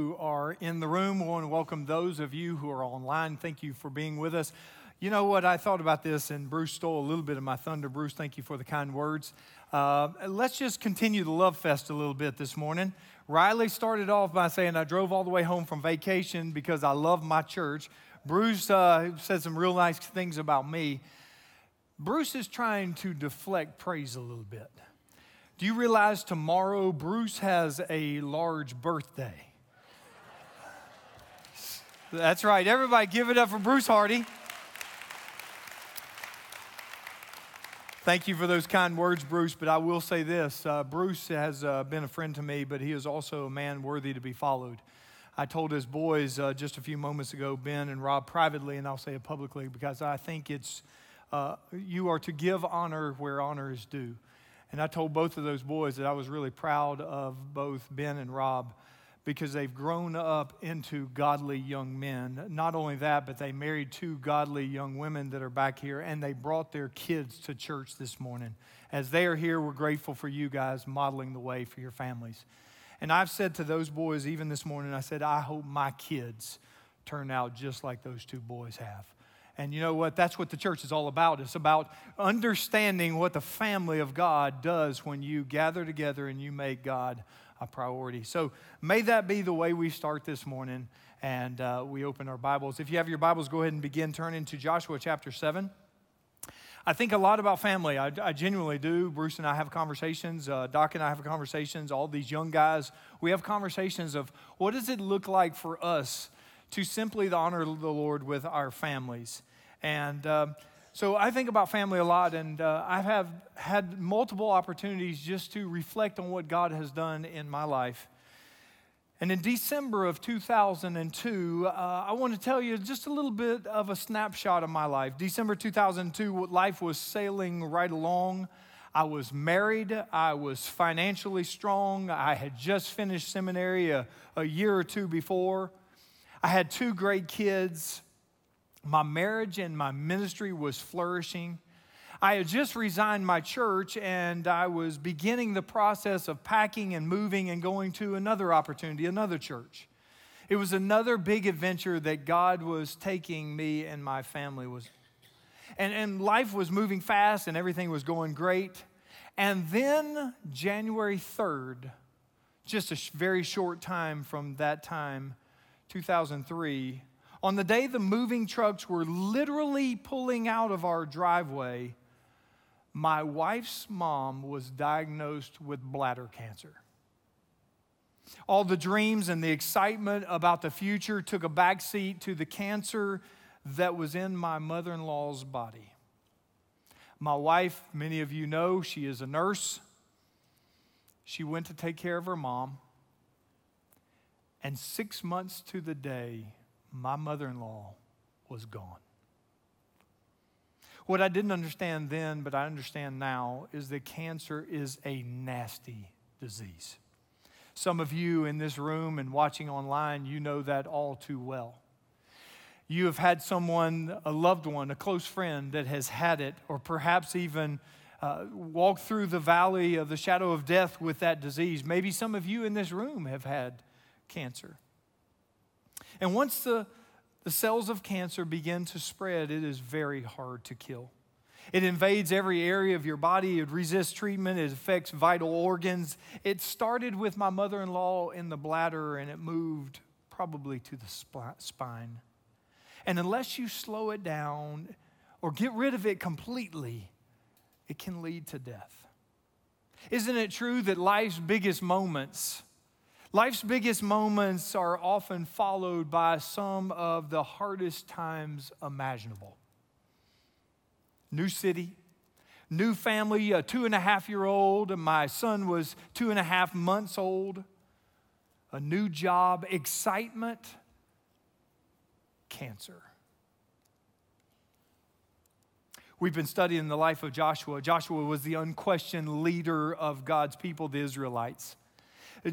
who are in the room. I want to welcome those of you who are online. Thank you for being with us. You know what? I thought about this, and Bruce stole a little bit of my thunder. Bruce, thank you for the kind words. Uh, let's just continue the love fest a little bit this morning. Riley started off by saying, I drove all the way home from vacation because I love my church. Bruce uh, said some real nice things about me. Bruce is trying to deflect praise a little bit. Do you realize tomorrow Bruce has a large birthday? That's right. Everybody give it up for Bruce Hardy. Thank you for those kind words, Bruce. But I will say this uh, Bruce has uh, been a friend to me, but he is also a man worthy to be followed. I told his boys uh, just a few moments ago, Ben and Rob, privately, and I'll say it publicly because I think it's uh, you are to give honor where honor is due. And I told both of those boys that I was really proud of both Ben and Rob because they've grown up into godly young men. Not only that, but they married two godly young women that are back here, and they brought their kids to church this morning. As they are here, we're grateful for you guys modeling the way for your families. And I've said to those boys, even this morning, I said, I hope my kids turn out just like those two boys have. And you know what? That's what the church is all about. It's about understanding what the family of God does when you gather together and you make God a priority. So may that be the way we start this morning and uh, we open our Bibles. If you have your Bibles, go ahead and begin turning to Joshua chapter 7. I think a lot about family. I, I genuinely do. Bruce and I have conversations. Uh, Doc and I have conversations. All these young guys, we have conversations of what does it look like for us to simply honor the Lord with our families. And uh, so I think about family a lot, and uh, I have had multiple opportunities just to reflect on what God has done in my life. And in December of 2002, uh, I want to tell you just a little bit of a snapshot of my life. December 2002, life was sailing right along. I was married, I was financially strong, I had just finished seminary a, a year or two before. I had two great kids. My marriage and my ministry was flourishing. I had just resigned my church and I was beginning the process of packing and moving and going to another opportunity, another church. It was another big adventure that God was taking me and my family was and, and life was moving fast and everything was going great. And then January 3rd, just a very short time from that time, 2003, on the day the moving trucks were literally pulling out of our driveway, my wife's mom was diagnosed with bladder cancer. All the dreams and the excitement about the future took a backseat to the cancer that was in my mother in law's body. My wife, many of you know, she is a nurse. She went to take care of her mom. And six months to the day, my mother in law was gone. What I didn't understand then, but I understand now, is that cancer is a nasty disease. Some of you in this room and watching online, you know that all too well. You have had someone, a loved one, a close friend that has had it, or perhaps even uh, walked through the valley of the shadow of death with that disease. Maybe some of you in this room have had cancer. And once the, the cells of cancer begin to spread, it is very hard to kill. It invades every area of your body. It resists treatment. It affects vital organs. It started with my mother in law in the bladder and it moved probably to the spine. And unless you slow it down or get rid of it completely, it can lead to death. Isn't it true that life's biggest moments Life's biggest moments are often followed by some of the hardest times imaginable. New city, new family, a two and a half year old, my son was two and a half months old, a new job, excitement, cancer. We've been studying the life of Joshua. Joshua was the unquestioned leader of God's people, the Israelites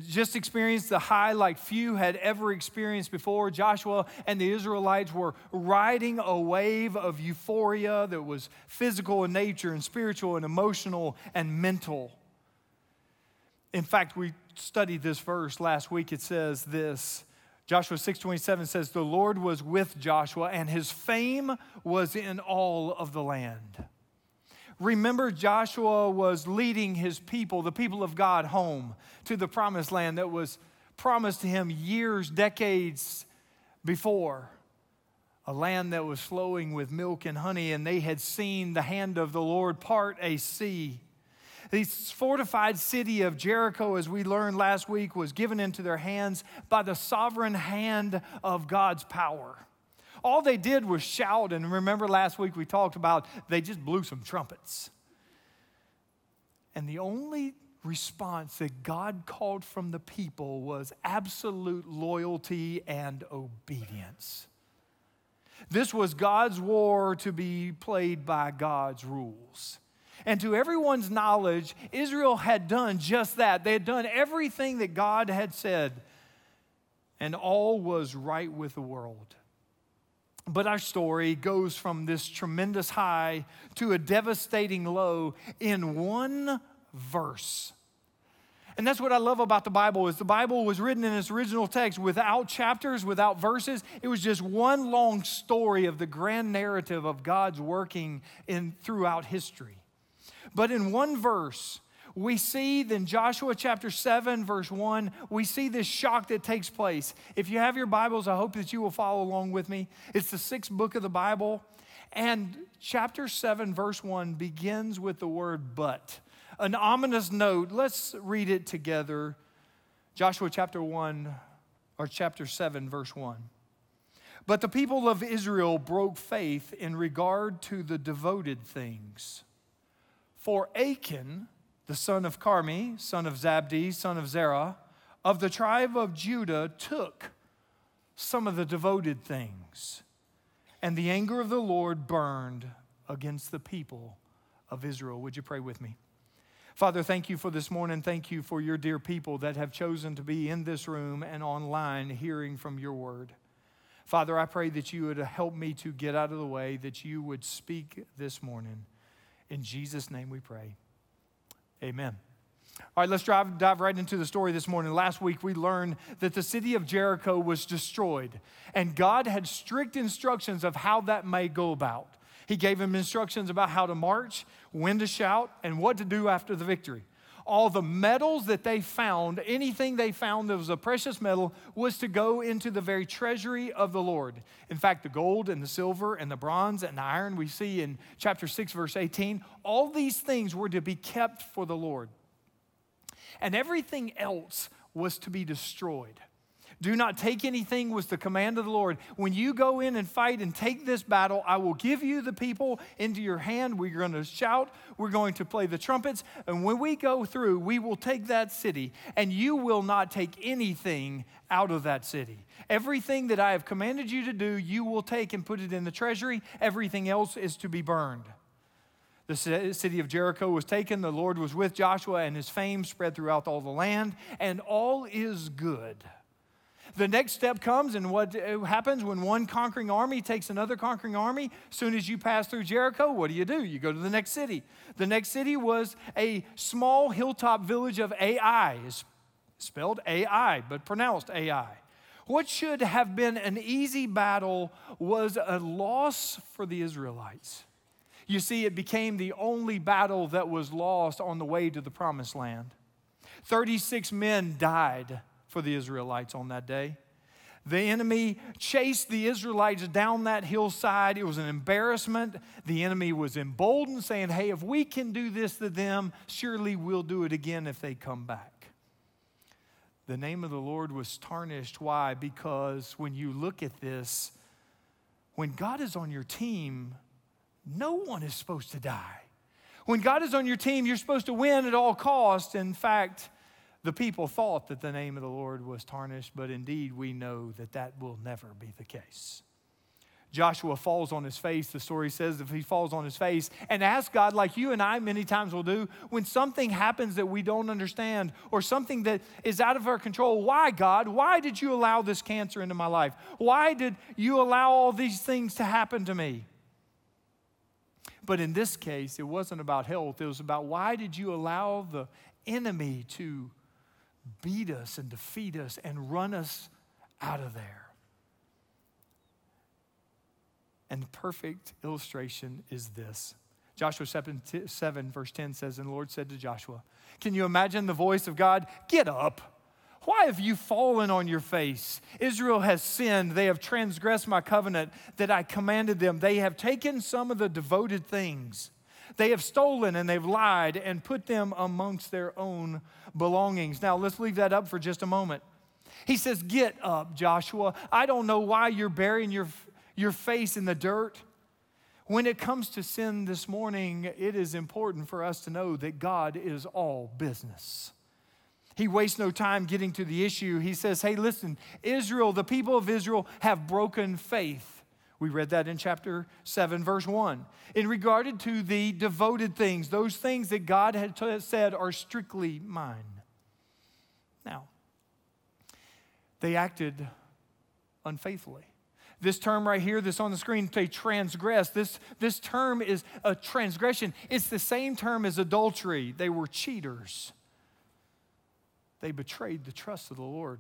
just experienced the high like few had ever experienced before. Joshua and the Israelites were riding a wave of euphoria that was physical in nature and spiritual and emotional and mental. In fact, we studied this verse last week. It says this Joshua 6:27 says the Lord was with Joshua and his fame was in all of the land. Remember Joshua was leading his people, the people of God home to the promised land that was promised to him years, decades before. A land that was flowing with milk and honey and they had seen the hand of the Lord part a sea the fortified city of Jericho, as we learned last week, was given into their hands by the sovereign hand of God's power. All they did was shout, and remember last week we talked about they just blew some trumpets. And the only response that God called from the people was absolute loyalty and obedience. This was God's war to be played by God's rules. And to everyone's knowledge, Israel had done just that. They had done everything that God had said, and all was right with the world. But our story goes from this tremendous high to a devastating low in one verse. And that's what I love about the Bible is the Bible was written in its original text without chapters, without verses. It was just one long story of the grand narrative of God's working in throughout history. But in one verse, we see in Joshua chapter 7, verse 1, we see this shock that takes place. If you have your Bibles, I hope that you will follow along with me. It's the sixth book of the Bible. And chapter 7, verse 1 begins with the word but. An ominous note. Let's read it together. Joshua chapter 1, or chapter 7, verse 1. But the people of Israel broke faith in regard to the devoted things. For Achan, the son of Carmi, son of Zabdi, son of Zerah, of the tribe of Judah, took some of the devoted things, and the anger of the Lord burned against the people of Israel. Would you pray with me? Father, thank you for this morning. Thank you for your dear people that have chosen to be in this room and online hearing from your word. Father, I pray that you would help me to get out of the way, that you would speak this morning. In Jesus' name we pray. Amen. All right, let's drive, dive right into the story this morning. Last week, we learned that the city of Jericho was destroyed, and God had strict instructions of how that may go about. He gave him instructions about how to march, when to shout, and what to do after the victory all the metals that they found, anything they found that was a precious metal, was to go into the very treasury of the Lord. In fact, the gold and the silver and the bronze and the iron we see in chapter 6, verse 18, all these things were to be kept for the Lord. And everything else was to be destroyed. Do not take anything was the command of the Lord. When you go in and fight and take this battle, I will give you the people into your hand. We're going to shout, we're going to play the trumpets, and when we go through, we will take that city, and you will not take anything out of that city. Everything that I have commanded you to do, you will take and put it in the treasury. Everything else is to be burned. The city of Jericho was taken. The Lord was with Joshua, and his fame spread throughout all the land, and all is good. The next step comes, and what uh, happens when one conquering army takes another conquering army? As soon as you pass through Jericho, what do you do? You go to the next city. The next city was a small hilltop village of Ai, spelled AI, but pronounced Ai. What should have been an easy battle was a loss for the Israelites. You see, it became the only battle that was lost on the way to the promised land. 36 men died for the Israelites on that day. The enemy chased the Israelites down that hillside. It was an embarrassment. The enemy was emboldened, saying, Hey, if we can do this to them, surely we'll do it again if they come back. The name of the Lord was tarnished. Why? Because when you look at this, when God is on your team, no one is supposed to die. When God is on your team, you're supposed to win at all costs. In fact, the people thought that the name of the Lord was tarnished, but indeed we know that that will never be the case. Joshua falls on his face, the story says, if he falls on his face and asks God, like you and I many times will do, when something happens that we don't understand or something that is out of our control, why, God? Why did you allow this cancer into my life? Why did you allow all these things to happen to me? But in this case, it wasn't about health, it was about why did you allow the enemy to beat us and defeat us and run us out of there. And the perfect illustration is this Joshua 7, 7, verse 10 says, And the Lord said to Joshua, Can you imagine the voice of God? Get up. Why have you fallen on your face? Israel has sinned. They have transgressed my covenant that I commanded them. They have taken some of the devoted things. They have stolen and they've lied and put them amongst their own belongings. Now, let's leave that up for just a moment. He says, Get up, Joshua. I don't know why you're burying your, your face in the dirt. When it comes to sin this morning, it is important for us to know that God is all business. He wastes no time getting to the issue. He says, Hey, listen, Israel, the people of Israel have broken faith. We read that in chapter 7, verse 1. In regard to the devoted things, those things that God had t- said are strictly mine. Now, they acted unfaithfully. This term right here, this on the screen, they transgress. This, this term is a transgression. It's the same term as adultery. They were cheaters. They betrayed the trust of the Lord.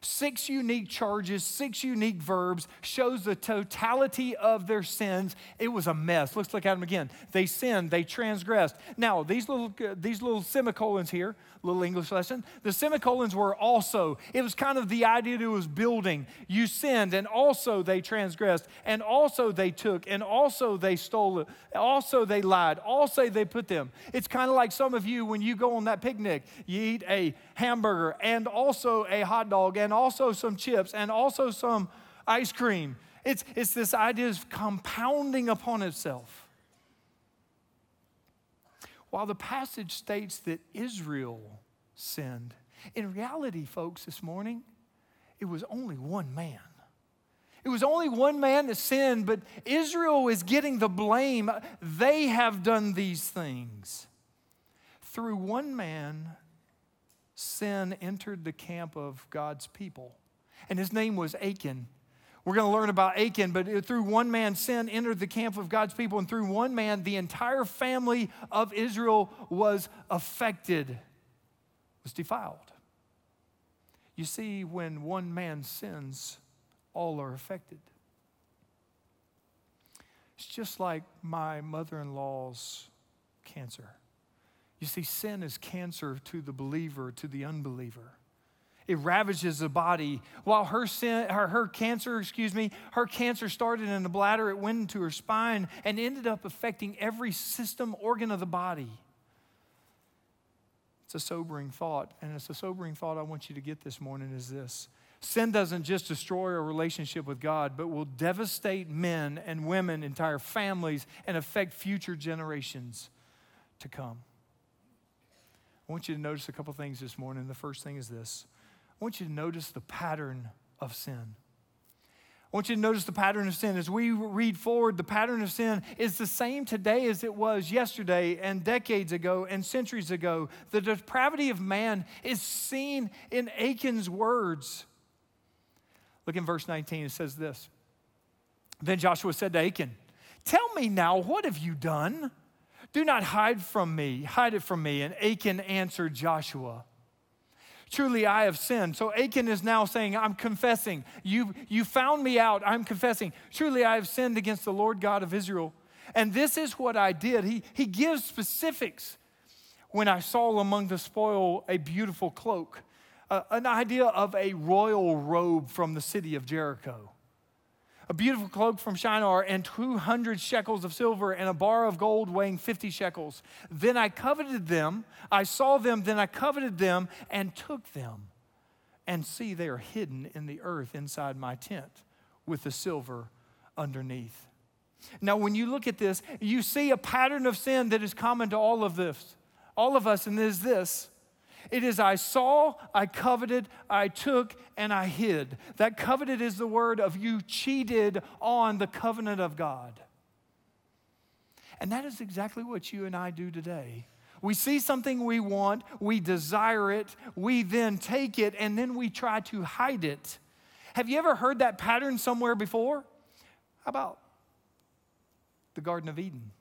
Six unique charges, six unique verbs, shows the totality of their sins. It was a mess. Let's look at them again. They sinned, they transgressed. Now, these little, these little semicolons here, little English lesson, the semicolons were also. It was kind of the idea that it was building. You sinned, and also they transgressed, and also they took, and also they stole it, also they lied, also they put them. It's kind of like some of you when you go on that picnic, you eat a hamburger and also a hot dog and also some chips and also some ice cream. It's, it's this idea of compounding upon itself. While the passage states that Israel sinned, in reality, folks, this morning, it was only one man. It was only one man that sinned, but Israel is getting the blame. They have done these things. Through one man, sin entered the camp of God's people. And his name was Achan. We're going to learn about Achan, but through one man, sin entered the camp of God's people, and through one man, the entire family of Israel was affected, was defiled. You see, when one man sins, all are affected. It's just like my mother in law's cancer. You see, sin is cancer to the believer, to the unbeliever. It ravages the body. While her sin, her, her cancer, excuse me, her cancer started in the bladder, it went into her spine and ended up affecting every system, organ of the body. It's a sobering thought, and it's a sobering thought I want you to get this morning is this. Sin doesn't just destroy a relationship with God, but will devastate men and women, entire families, and affect future generations to come. I want you to notice a couple things this morning. The first thing is this I want you to notice the pattern of sin. I want you to notice the pattern of sin. As we read forward, the pattern of sin is the same today as it was yesterday and decades ago and centuries ago. The depravity of man is seen in Achan's words. Look in verse 19, it says this Then Joshua said to Achan, Tell me now, what have you done? Do not hide from me, hide it from me. And Achan answered Joshua, Truly I have sinned. So Achan is now saying, I'm confessing. You, you found me out. I'm confessing. Truly I have sinned against the Lord God of Israel. And this is what I did. He, he gives specifics. When I saw among the spoil a beautiful cloak, uh, an idea of a royal robe from the city of Jericho a beautiful cloak from Shinar, and 200 shekels of silver, and a bar of gold weighing 50 shekels. Then I coveted them. I saw them, then I coveted them and took them. And see, they are hidden in the earth inside my tent with the silver underneath. Now, when you look at this, you see a pattern of sin that is common to all of this, all of us, and is this it is I saw, I coveted, I took, and I hid. That coveted is the word of you cheated on the covenant of God. And that is exactly what you and I do today. We see something we want, we desire it, we then take it, and then we try to hide it. Have you ever heard that pattern somewhere before? How about the Garden of Eden?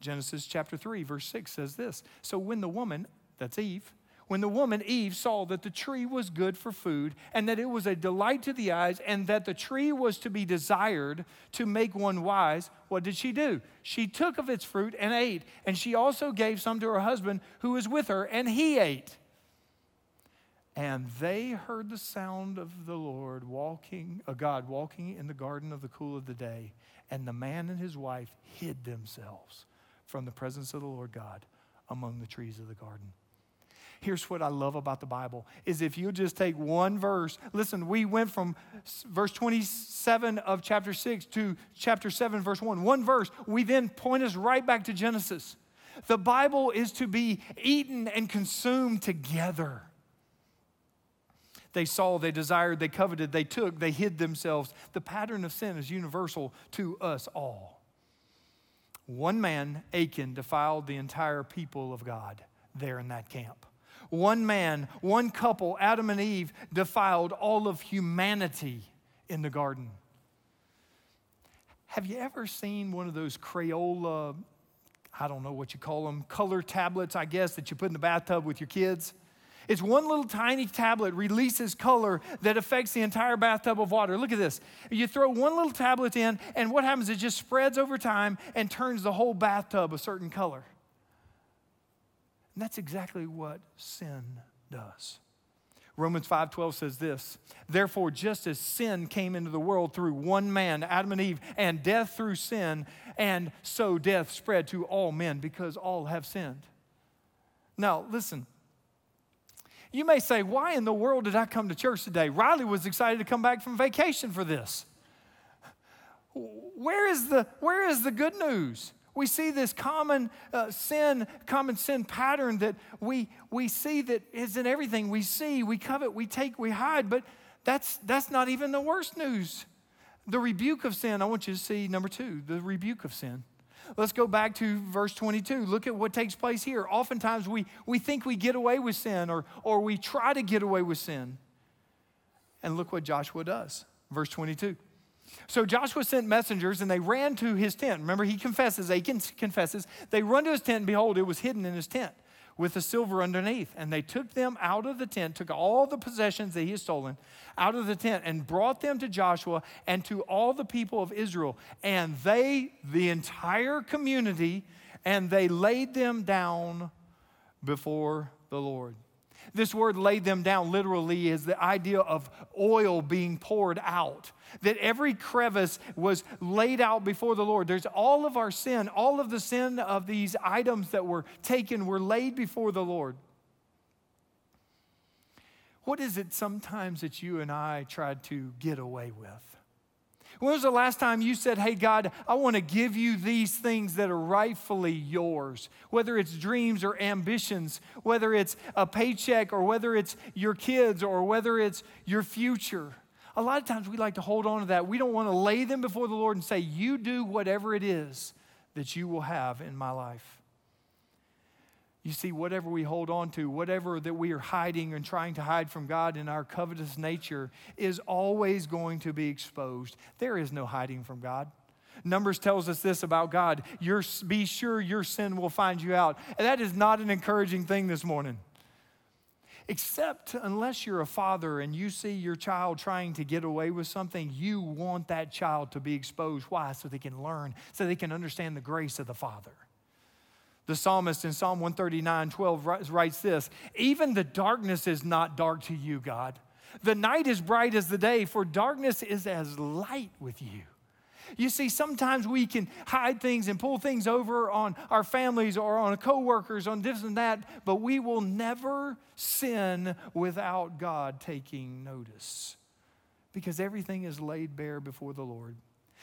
Genesis chapter 3, verse 6 says this So when the woman, that's Eve, when the woman Eve saw that the tree was good for food, and that it was a delight to the eyes, and that the tree was to be desired to make one wise, what did she do? She took of its fruit and ate, and she also gave some to her husband who was with her, and he ate. And they heard the sound of the Lord walking, a God walking in the garden of the cool of the day, and the man and his wife hid themselves from the presence of the Lord God among the trees of the garden. Here's what I love about the Bible is if you just take one verse, listen, we went from verse 27 of chapter 6 to chapter 7 verse 1. One verse, we then point us right back to Genesis. The Bible is to be eaten and consumed together. They saw, they desired, they coveted, they took, they hid themselves. The pattern of sin is universal to us all. One man, Achan, defiled the entire people of God there in that camp. One man, one couple, Adam and Eve, defiled all of humanity in the garden. Have you ever seen one of those Crayola, I don't know what you call them, color tablets, I guess, that you put in the bathtub with your kids? It's one little tiny tablet releases color that affects the entire bathtub of water. Look at this. You throw one little tablet in, and what happens? It just spreads over time and turns the whole bathtub a certain color. And that's exactly what sin does. Romans 5:12 says this, therefore just as sin came into the world through one man, Adam and Eve, and death through sin, and so death spread to all men because all have sinned. Now, listen. You may say, why in the world did I come to church today? Riley was excited to come back from vacation for this. Where is the, where is the good news? We see this common uh, sin, common sin pattern that we, we see that is in everything. We see, we covet, we take, we hide, but that's, that's not even the worst news. The rebuke of sin, I want you to see number two, the rebuke of sin. Let's go back to verse 22. Look at what takes place here. Oftentimes we, we think we get away with sin or, or we try to get away with sin. And look what Joshua does. Verse 22. So Joshua sent messengers and they ran to his tent. Remember, he confesses, Achan confesses. They run to his tent and behold, it was hidden in his tent with the silver underneath. And they took them out of the tent, took all the possessions that he had stolen out of the tent, and brought them to Joshua and to all the people of Israel. And they, the entire community, and they laid them down before the Lord. This word laid them down literally is the idea of oil being poured out. That every crevice was laid out before the Lord. There's all of our sin, all of the sin of these items that were taken were laid before the Lord. What is it sometimes that you and I try to get away with? When was the last time you said, Hey, God, I want to give you these things that are rightfully yours? Whether it's dreams or ambitions, whether it's a paycheck or whether it's your kids or whether it's your future. A lot of times we like to hold on to that. We don't want to lay them before the Lord and say, You do whatever it is that you will have in my life. You see, whatever we hold on to, whatever that we are hiding and trying to hide from God in our covetous nature, is always going to be exposed. There is no hiding from God. Numbers tells us this about God your, be sure your sin will find you out. And that is not an encouraging thing this morning. Except unless you're a father and you see your child trying to get away with something, you want that child to be exposed. Why? So they can learn, so they can understand the grace of the Father. The psalmist in Psalm 139 12 writes this Even the darkness is not dark to you, God. The night is bright as the day, for darkness is as light with you. You see, sometimes we can hide things and pull things over on our families or on coworkers, on this and that, but we will never sin without God taking notice because everything is laid bare before the Lord.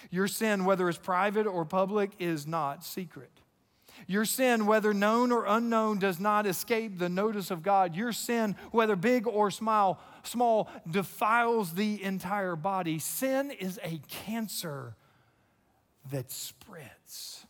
Your sin, whether it's private or public, is not secret. Your sin, whether known or unknown, does not escape the notice of God. Your sin, whether big or small, small defiles the entire body. Sin is a cancer that spreads.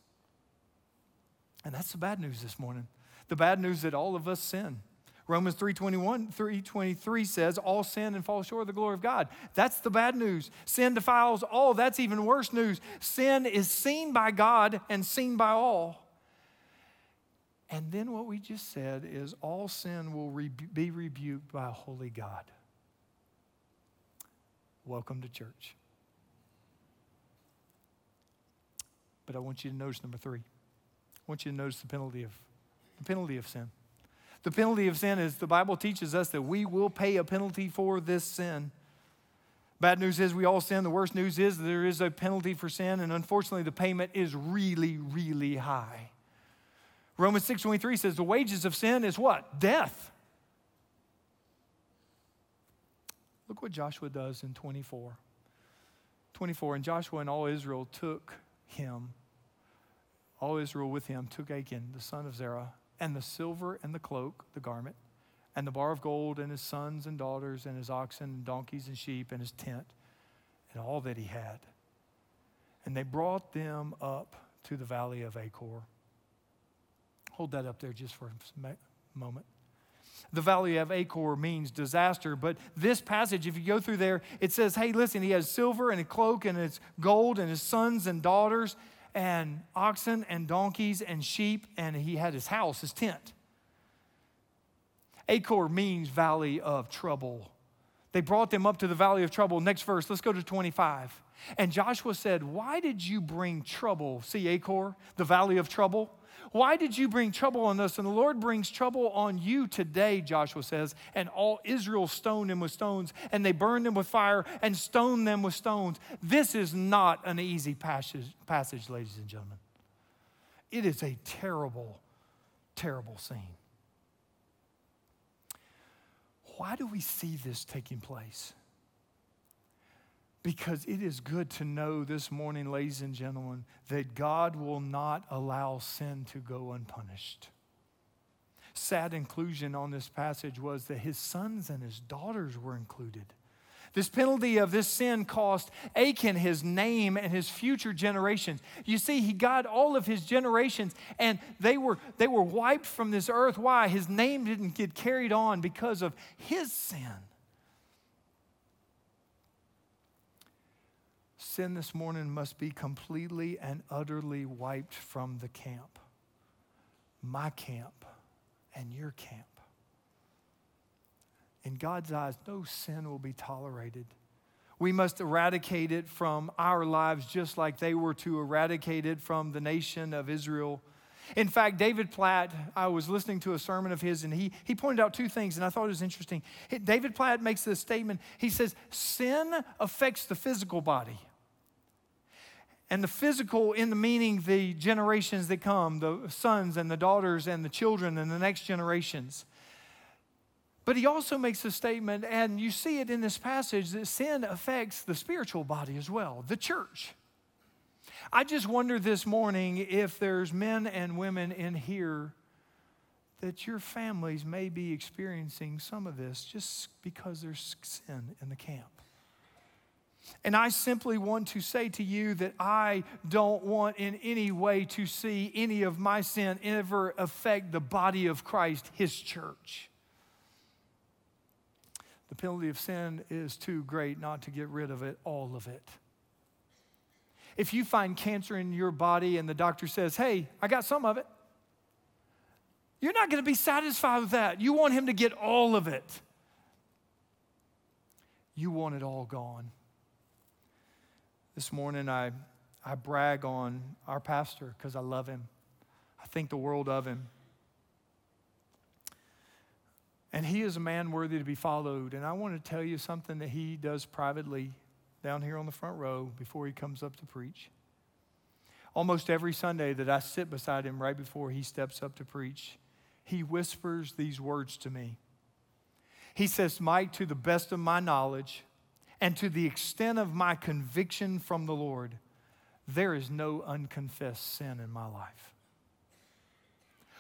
And that's the bad news this morning. The bad news that all of us sin. Romans 3:21 323 says all sin and fall short of the glory of God. That's the bad news. Sin defiles all. That's even worse news. Sin is seen by God and seen by all. And then what we just said is all sin will be rebuked by a holy God. Welcome to church. But I want you to notice number three. I want you to notice the penalty of the penalty of sin. The penalty of sin is the Bible teaches us that we will pay a penalty for this sin. Bad news is we all sin. The worst news is there is a penalty for sin, and unfortunately, the payment is really, really high. Romans 6:23 says the wages of sin is what? Death. Look what Joshua does in 24. 24, and Joshua and all Israel took him, all Israel with him took Achan, the son of Zerah, and the silver and the cloak, the garment, and the bar of gold, and his sons and daughters, and his oxen, and donkeys, and sheep, and his tent, and all that he had. And they brought them up to the valley of Achor. Hold that up there just for a moment. The valley of Achor means disaster, but this passage, if you go through there, it says, hey, listen, he has silver and a cloak and it's gold and his sons and daughters and oxen and donkeys and sheep, and he had his house, his tent. Achor means valley of trouble. They brought them up to the valley of trouble. Next verse, let's go to 25. And Joshua said, Why did you bring trouble? See, Achor, the valley of trouble? Why did you bring trouble on us? And the Lord brings trouble on you today, Joshua says. And all Israel stoned him with stones, and they burned him with fire and stoned them with stones. This is not an easy passage, passage ladies and gentlemen. It is a terrible, terrible scene. Why do we see this taking place? Because it is good to know this morning, ladies and gentlemen, that God will not allow sin to go unpunished. Sad inclusion on this passage was that his sons and his daughters were included. This penalty of this sin cost Achan his name and his future generations. You see, he got all of his generations and they were, they were wiped from this earth. Why? His name didn't get carried on because of his sin. Sin this morning must be completely and utterly wiped from the camp. My camp and your camp. In God's eyes, no sin will be tolerated. We must eradicate it from our lives just like they were to eradicate it from the nation of Israel. In fact, David Platt, I was listening to a sermon of his, and he, he pointed out two things, and I thought it was interesting. David Platt makes this statement. He says, Sin affects the physical body. And the physical, in the meaning the generations that come, the sons and the daughters and the children and the next generations. But he also makes a statement, and you see it in this passage, that sin affects the spiritual body as well, the church. I just wonder this morning if there's men and women in here that your families may be experiencing some of this just because there's sin in the camp. And I simply want to say to you that I don't want in any way to see any of my sin ever affect the body of Christ, his church. The penalty of sin is too great not to get rid of it, all of it. If you find cancer in your body and the doctor says, hey, I got some of it, you're not going to be satisfied with that. You want him to get all of it. You want it all gone. This morning, I, I brag on our pastor because I love him. I think the world of him. And he is a man worthy to be followed. And I want to tell you something that he does privately down here on the front row before he comes up to preach. Almost every Sunday that I sit beside him right before he steps up to preach, he whispers these words to me. He says, Mike, to the best of my knowledge, and to the extent of my conviction from the Lord, there is no unconfessed sin in my life.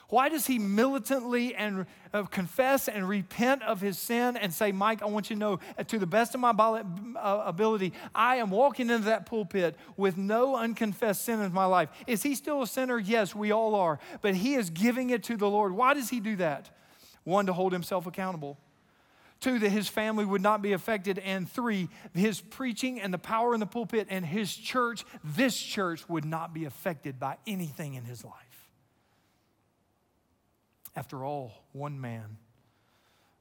Why does he militantly and uh, confess and repent of his sin and say, Mike, I want you to know, uh, to the best of my uh, ability, I am walking into that pulpit with no unconfessed sin in my life. Is he still a sinner? Yes, we all are. But he is giving it to the Lord. Why does he do that? One, to hold himself accountable. Two, that his family would not be affected. And three, his preaching and the power in the pulpit and his church, this church, would not be affected by anything in his life. After all, one man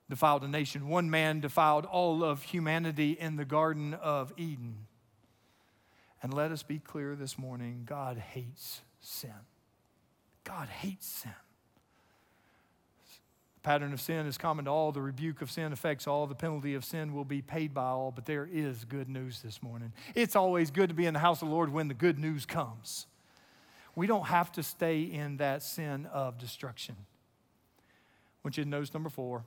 defiled a nation, one man defiled all of humanity in the Garden of Eden. And let us be clear this morning God hates sin. God hates sin. The pattern of sin is common to all. The rebuke of sin affects all. The penalty of sin will be paid by all. But there is good news this morning. It's always good to be in the house of the Lord when the good news comes. We don't have to stay in that sin of destruction. I want you to notice number four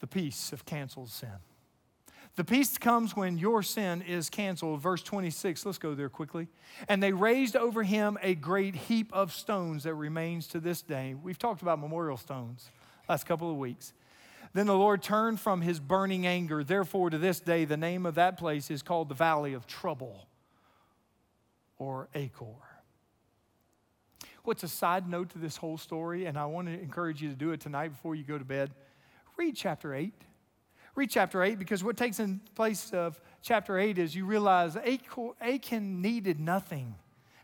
the peace of canceled sin. The peace comes when your sin is canceled. Verse 26, let's go there quickly. And they raised over him a great heap of stones that remains to this day. We've talked about memorial stones last couple of weeks. Then the Lord turned from his burning anger. Therefore, to this day, the name of that place is called the Valley of Trouble or Achor. What's a side note to this whole story, and I want to encourage you to do it tonight before you go to bed? Read chapter 8. Read chapter 8 because what takes in place of chapter 8 is you realize Achan needed nothing.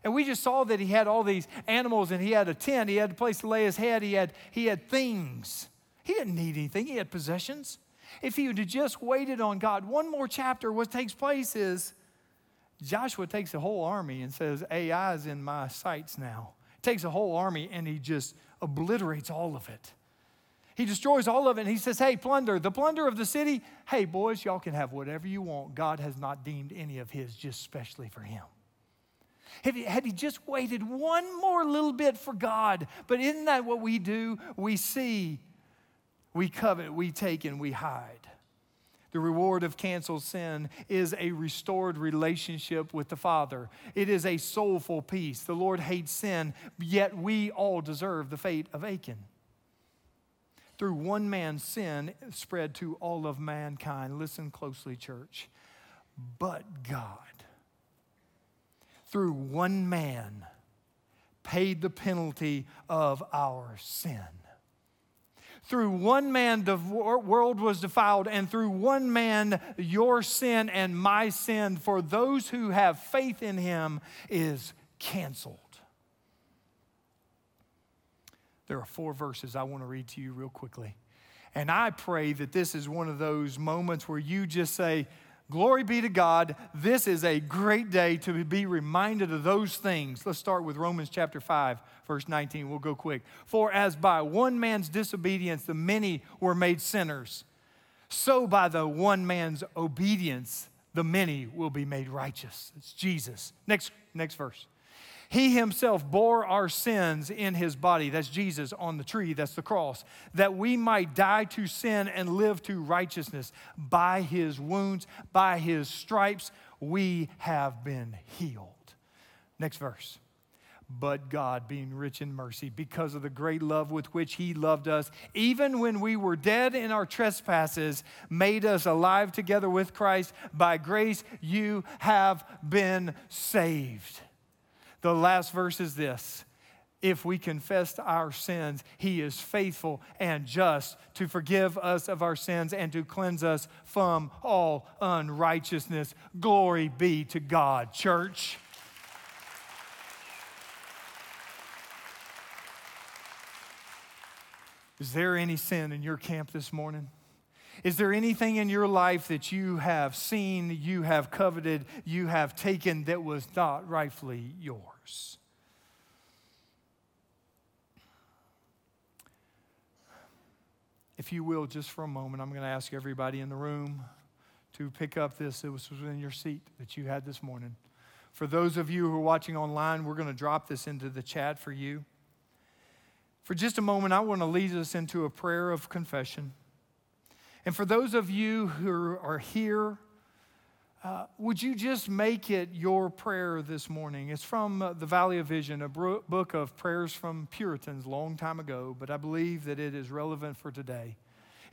And we just saw that he had all these animals and he had a tent, he had a place to lay his head, he had, he had things. He didn't need anything, he had possessions. If he would have just waited on God, one more chapter, what takes place is Joshua takes a whole army and says, AI is in my sights now. Takes a whole army and he just obliterates all of it. He destroys all of it and he says, Hey, plunder, the plunder of the city, hey, boys, y'all can have whatever you want. God has not deemed any of his just specially for him. Had he, had he just waited one more little bit for God, but isn't that what we do? We see, we covet, we take, and we hide. The reward of canceled sin is a restored relationship with the Father. It is a soulful peace. The Lord hates sin, yet we all deserve the fate of Achan through one man's sin spread to all of mankind. Listen closely, church. But God, through one man, paid the penalty of our sin. Through one man, the world was defiled, and through one man, your sin and my sin for those who have faith in him is canceled. There are four verses I want to read to you real quickly. And I pray that this is one of those moments where you just say, Glory be to God. This is a great day to be reminded of those things. Let's start with Romans chapter 5, verse 19. We'll go quick. For as by one man's disobedience the many were made sinners, so by the one man's obedience the many will be made righteous. It's Jesus. Next, next verse. He himself bore our sins in his body. That's Jesus on the tree, that's the cross, that we might die to sin and live to righteousness. By his wounds, by his stripes, we have been healed. Next verse. But God, being rich in mercy, because of the great love with which He loved us, even when we were dead in our trespasses, made us alive together with Christ. By grace, you have been saved. The last verse is this if we confess our sins, he is faithful and just to forgive us of our sins and to cleanse us from all unrighteousness. Glory be to God, church. Is there any sin in your camp this morning? Is there anything in your life that you have seen, you have coveted, you have taken that was not rightfully yours? If you will, just for a moment, I'm going to ask everybody in the room to pick up this. that was in your seat that you had this morning. For those of you who are watching online, we're going to drop this into the chat for you. For just a moment, I want to lead us into a prayer of confession. And for those of you who are here uh, would you just make it your prayer this morning? It's from uh, the Valley of Vision, a bro- book of prayers from Puritans long time ago, but I believe that it is relevant for today.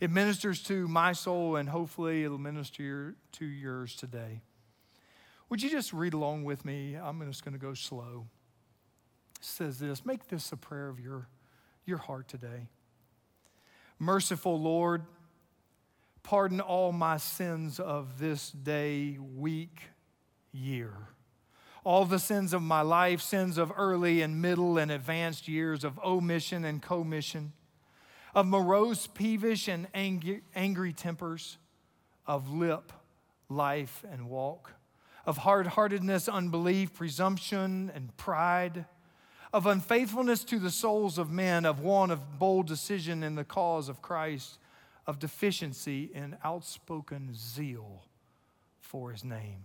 It ministers to my soul, and hopefully it'll minister your, to yours today. Would you just read along with me? I'm just going to go slow. It says this Make this a prayer of your, your heart today. Merciful Lord, Pardon all my sins of this day, week, year. all the sins of my life, sins of early and middle and advanced years, of omission and commission, of morose, peevish, and angry, angry tempers, of lip, life, and walk, of hard heartedness, unbelief, presumption, and pride, of unfaithfulness to the souls of men, of want of bold decision in the cause of Christ, of deficiency in outspoken zeal for his name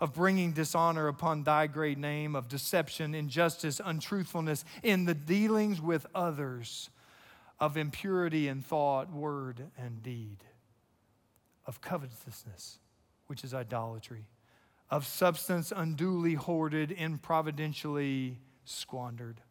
of bringing dishonor upon thy great name, of deception, injustice, untruthfulness in the dealings with others, of impurity in thought, word, and deed, of covetousness, which is idolatry, of substance unduly hoarded, improvidentially squandered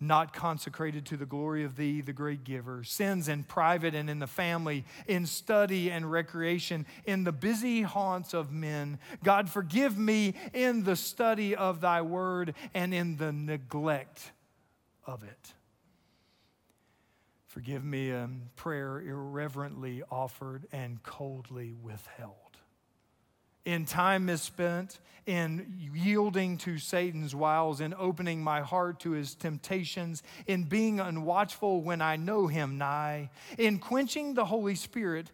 not consecrated to the glory of thee, the great giver, sins in private and in the family, in study and recreation, in the busy haunts of men. God, forgive me in the study of thy word and in the neglect of it. Forgive me a prayer irreverently offered and coldly withheld in time misspent in yielding to Satan's wiles, in opening my heart to his temptations, in being unwatchful when I know him nigh, in quenching the Holy Spirit,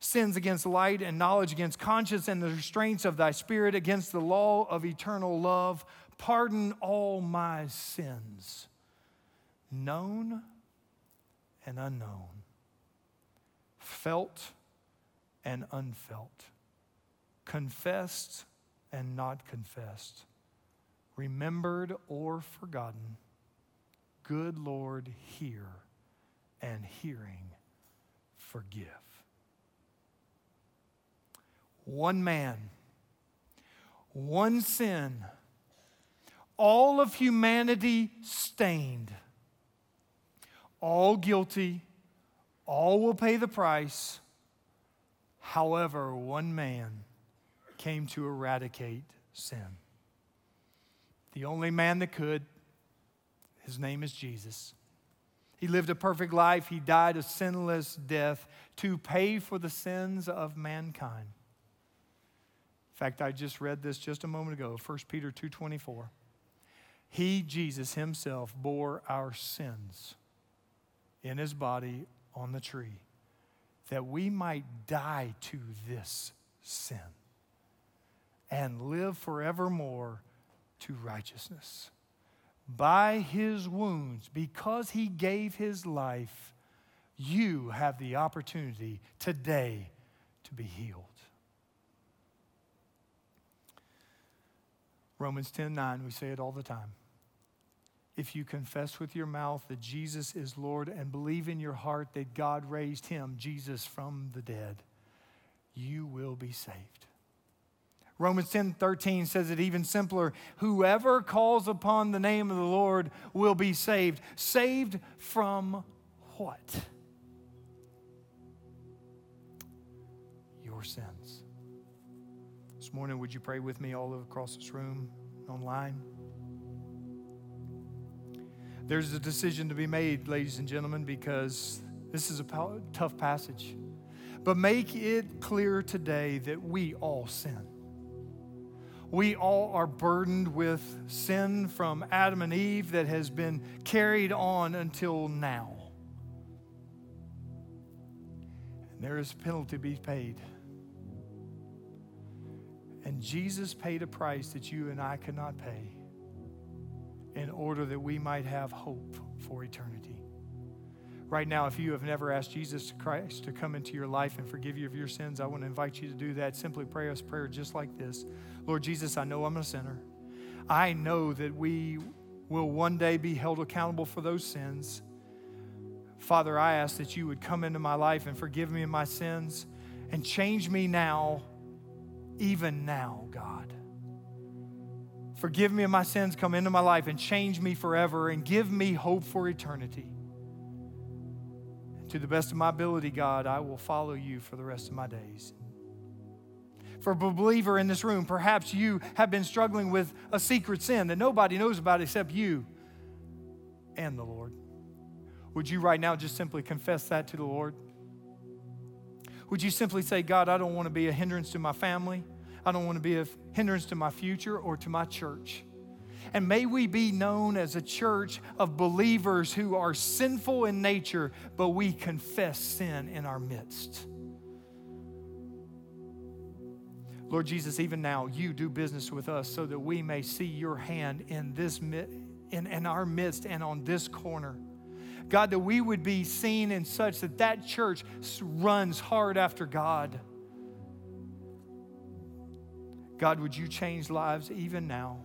sins against light and knowledge against conscience and the restraints of thy spirit, against the law of eternal love. Pardon all my sins, known and unknown, felt and unfelt confessed and not confessed, remembered or forgotten. Good Lord, hear, and hearing, forgive. One man, one sin, all of humanity stained, all guilty, all will pay the price. However, one man came to eradicate sin. The only man that could, his name is Jesus. He lived a perfect life. He died a sinless death to pay for the sins of mankind. In fact, I just read this just a moment ago, 1 Peter 2:24. He, Jesus himself, bore our sins in his body on the tree that we might die to this sin and live forevermore to righteousness. By his wounds, because he gave his life, you have the opportunity today to be healed. Romans 10 9, we say it all the time. If you confess with your mouth that Jesus is Lord and believe in your heart that God raised him, Jesus, from the dead, you will be saved. Romans 10 13 says it even simpler. Whoever calls upon the name of the Lord will be saved. Saved from what? Your sins. This morning, would you pray with me all across this room, online? There's a decision to be made, ladies and gentlemen, because this is a tough passage. But make it clear today that we all sin. We all are burdened with sin from Adam and Eve that has been carried on until now. And there is a penalty to be paid. And Jesus paid a price that you and I cannot pay in order that we might have hope for eternity. Right now, if you have never asked Jesus Christ to come into your life and forgive you of your sins, I want to invite you to do that. Simply pray us prayer just like this Lord Jesus, I know I'm a sinner. I know that we will one day be held accountable for those sins. Father, I ask that you would come into my life and forgive me of my sins and change me now, even now, God. Forgive me of my sins, come into my life and change me forever and give me hope for eternity. To the best of my ability, God, I will follow you for the rest of my days. For a believer in this room, perhaps you have been struggling with a secret sin that nobody knows about except you and the Lord. Would you right now just simply confess that to the Lord? Would you simply say, God, I don't want to be a hindrance to my family? I don't want to be a hindrance to my future or to my church. And may we be known as a church of believers who are sinful in nature, but we confess sin in our midst. Lord Jesus, even now, you do business with us so that we may see your hand in this in, in our midst and on this corner. God, that we would be seen in such that that church runs hard after God. God, would you change lives even now?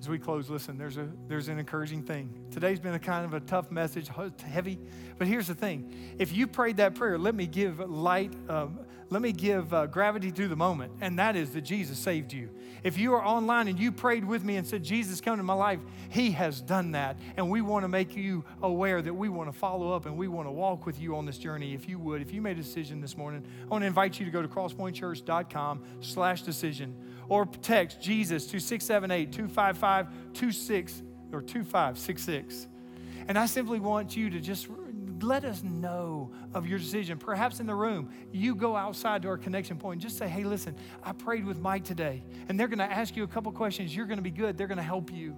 As we close, listen, there's, a, there's an encouraging thing. Today's been a kind of a tough message, heavy. But here's the thing if you prayed that prayer, let me give light, um, let me give uh, gravity to the moment, and that is that Jesus saved you. If you are online and you prayed with me and said, Jesus, come to my life, He has done that. And we want to make you aware that we want to follow up and we want to walk with you on this journey. If you would, if you made a decision this morning, I want to invite you to go to crosspointchurch.com slash decision or text Jesus to 678 255 26 or 2566. And I simply want you to just let us know of your decision. Perhaps in the room, you go outside to our connection point and just say, hey, listen, I prayed with Mike today. And they're going to ask you a couple questions. You're going to be good. They're going to help you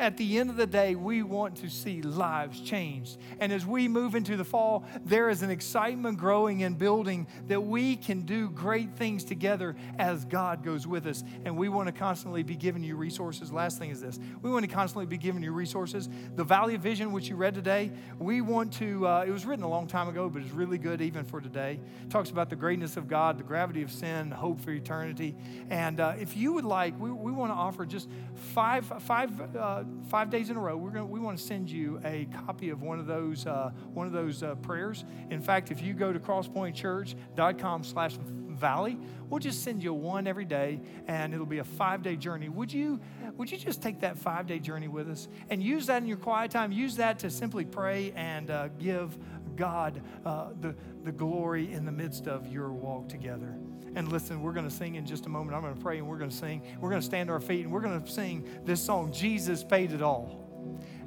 at the end of the day, we want to see lives changed. And as we move into the fall, there is an excitement growing and building that we can do great things together as God goes with us. And we want to constantly be giving you resources. Last thing is this we want to constantly be giving you resources. The Valley of Vision, which you read today, we want to, uh, it was written a long time ago, but it's really good even for today. It talks about the greatness of God, the gravity of sin, hope for eternity. And uh, if you would like, we, we want to offer just five, five, uh, five days in a row, we're going we want to send you a copy of one of those uh, one of those uh, prayers. In fact, if you go to crosspointchurch.com slash valley, we'll just send you one every day, and it'll be a five day journey. Would you would you just take that five day journey with us and use that in your quiet time? Use that to simply pray and uh, give God uh, the the glory in the midst of your walk together. And listen, we're going to sing in just a moment. I'm going to pray and we're going to sing. We're going to stand to our feet and we're going to sing this song, Jesus Paid It All.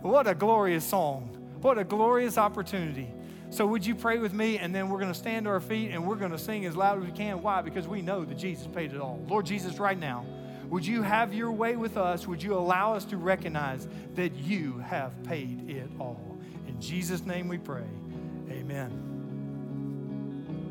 What a glorious song. What a glorious opportunity. So, would you pray with me? And then we're going to stand to our feet and we're going to sing as loud as we can. Why? Because we know that Jesus paid it all. Lord Jesus, right now, would you have your way with us? Would you allow us to recognize that you have paid it all? In Jesus' name we pray. Amen.